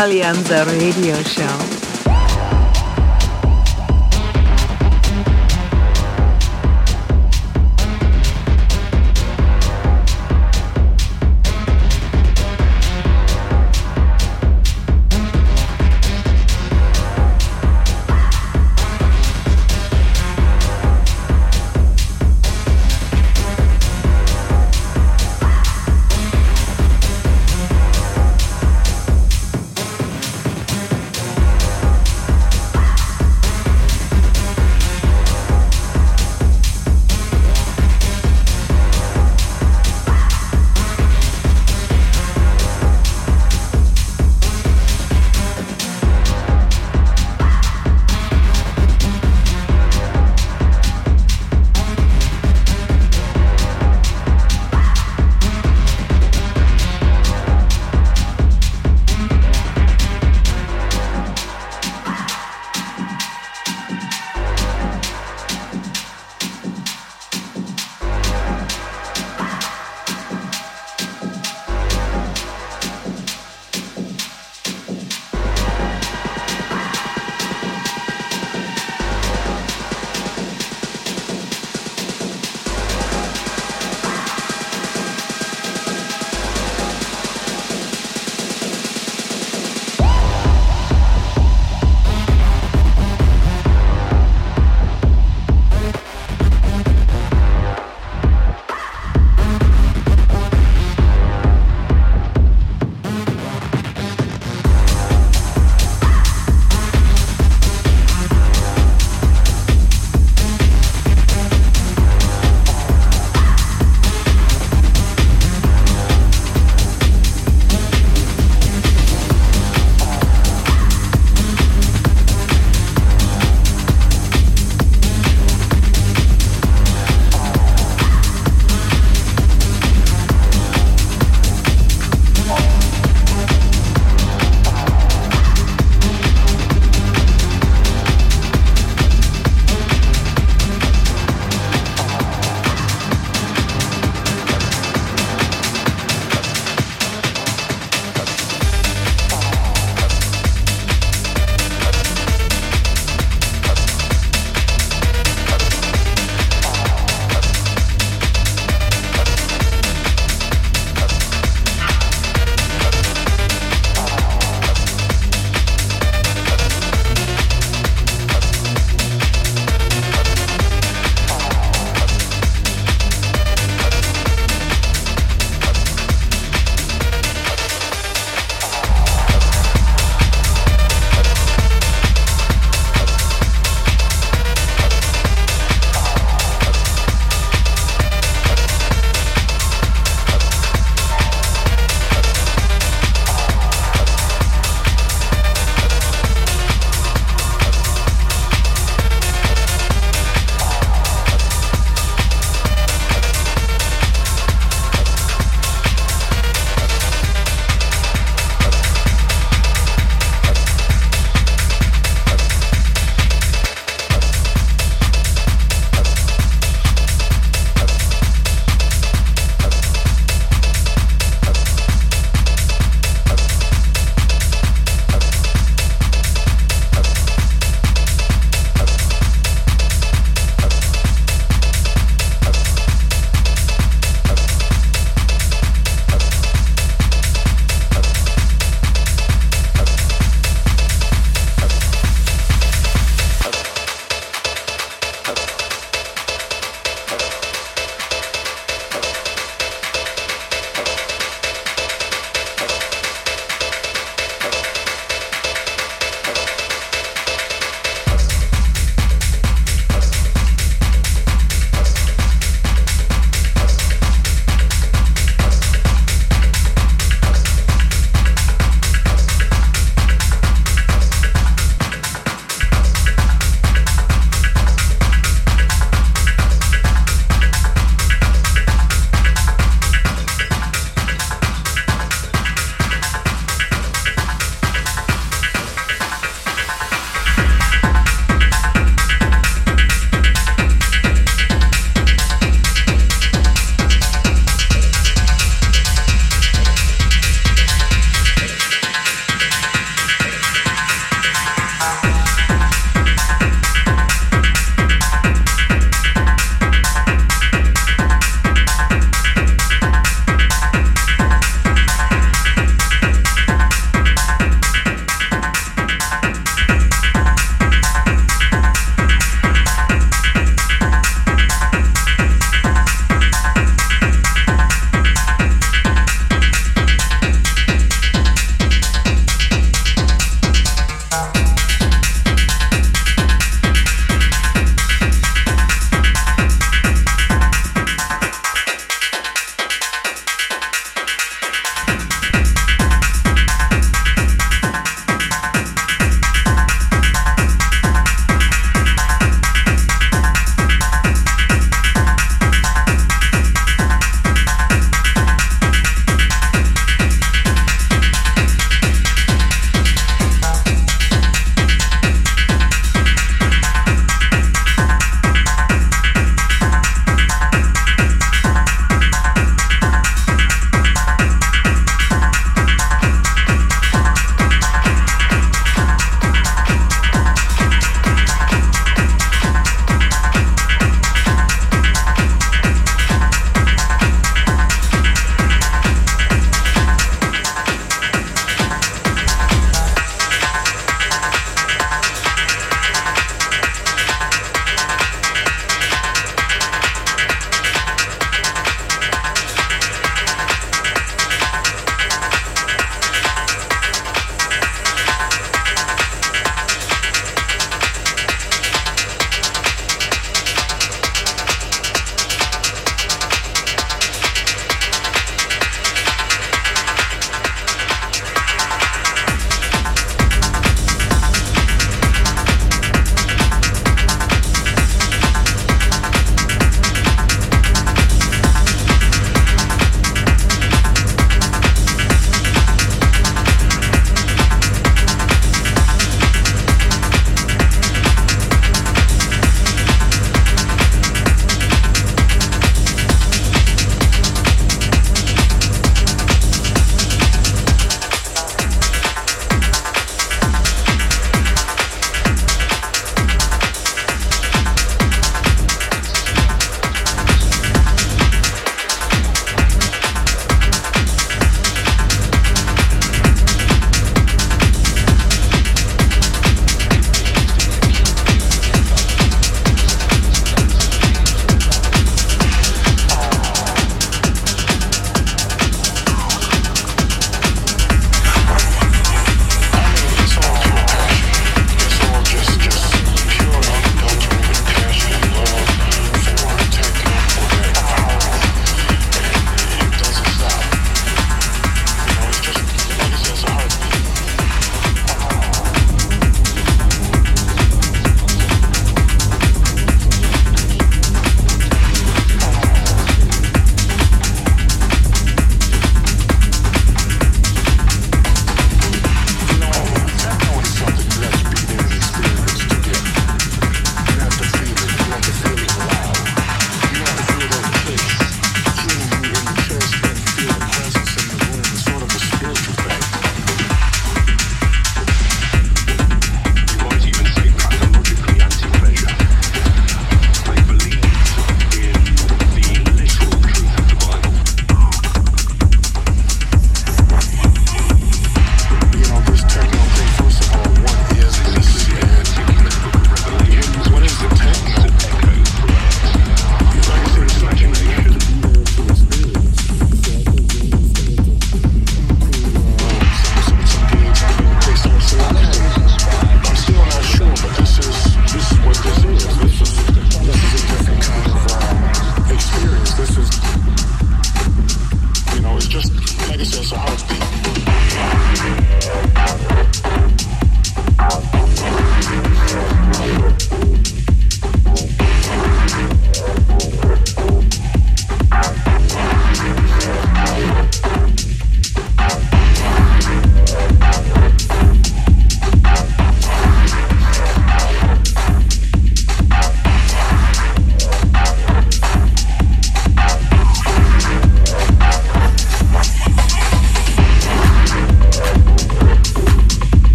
Alianza Radio Show.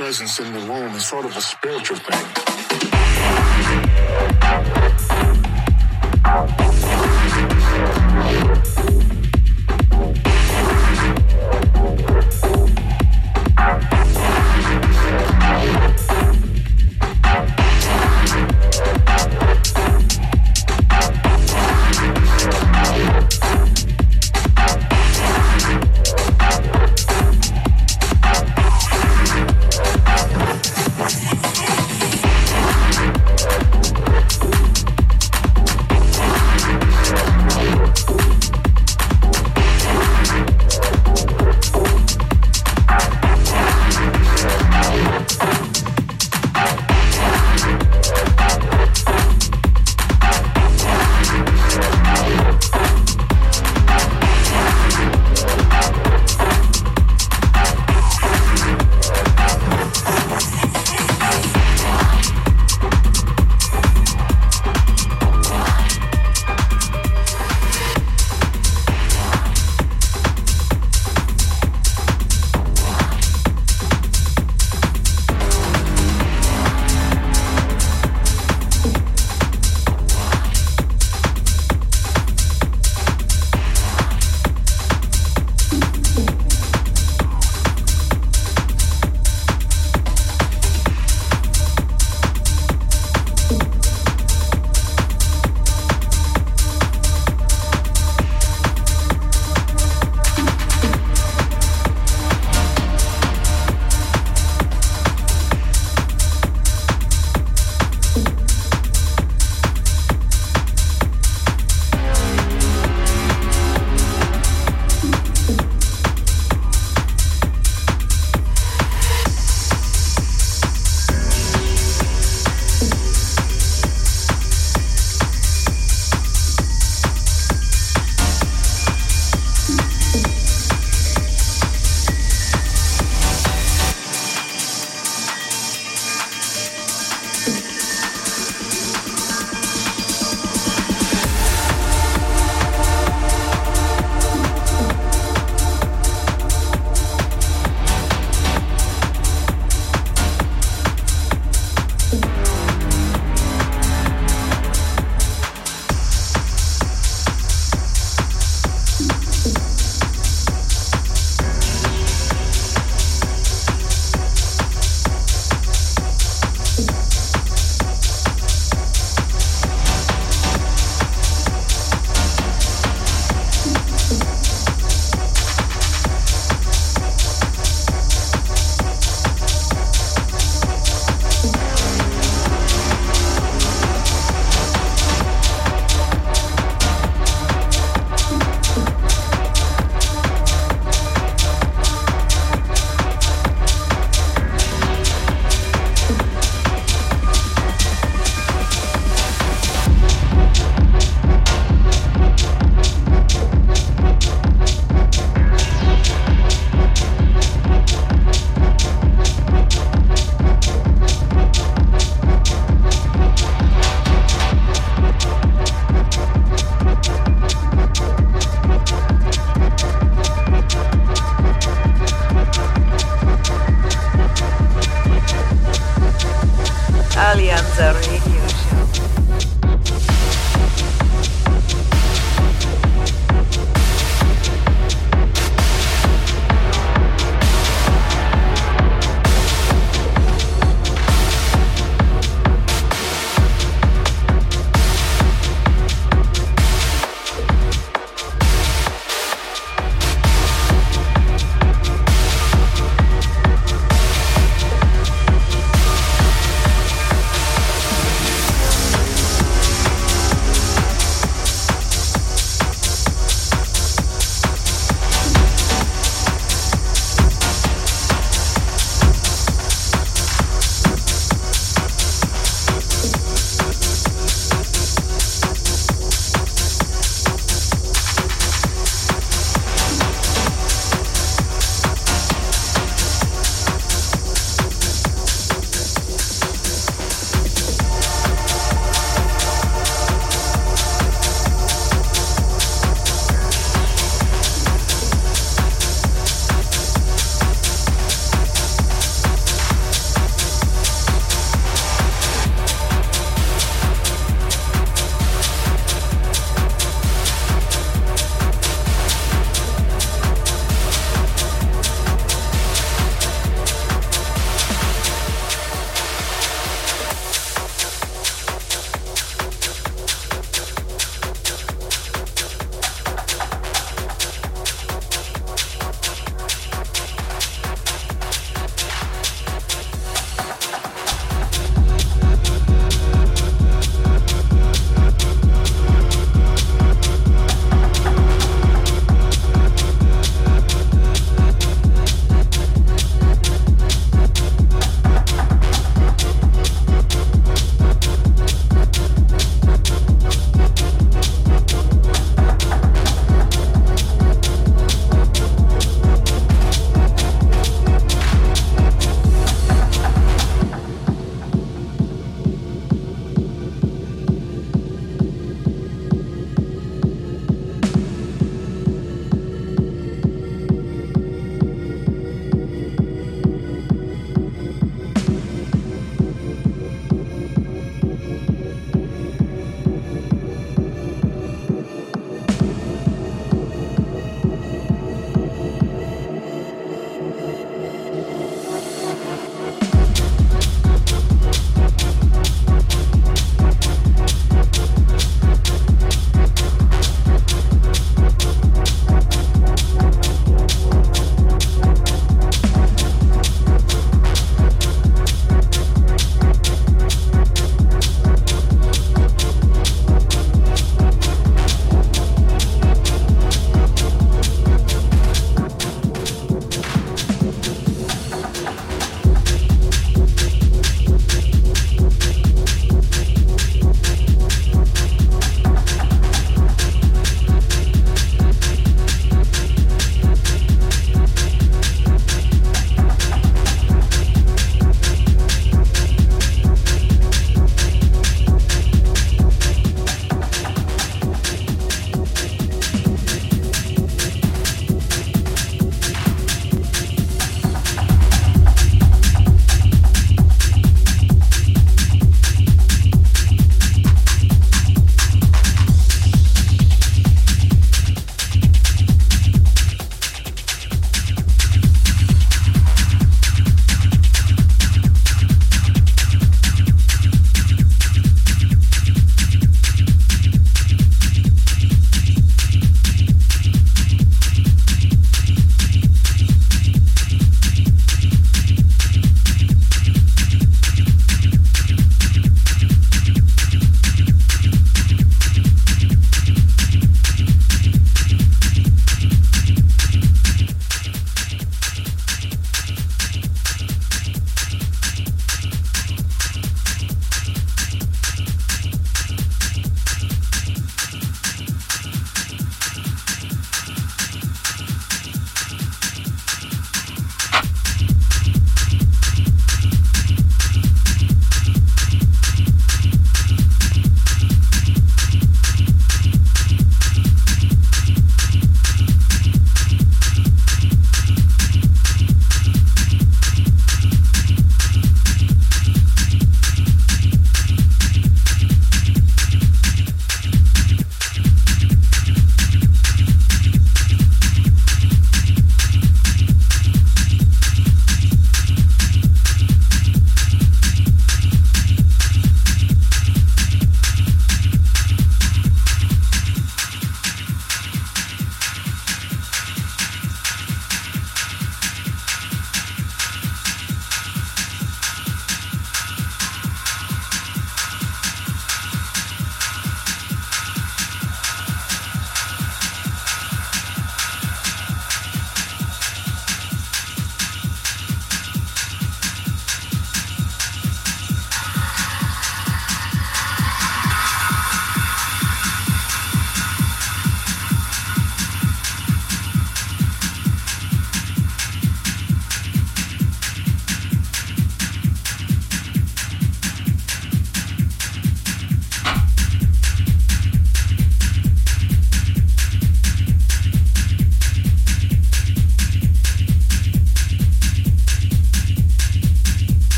presence in the room is sort of a spiritual thing.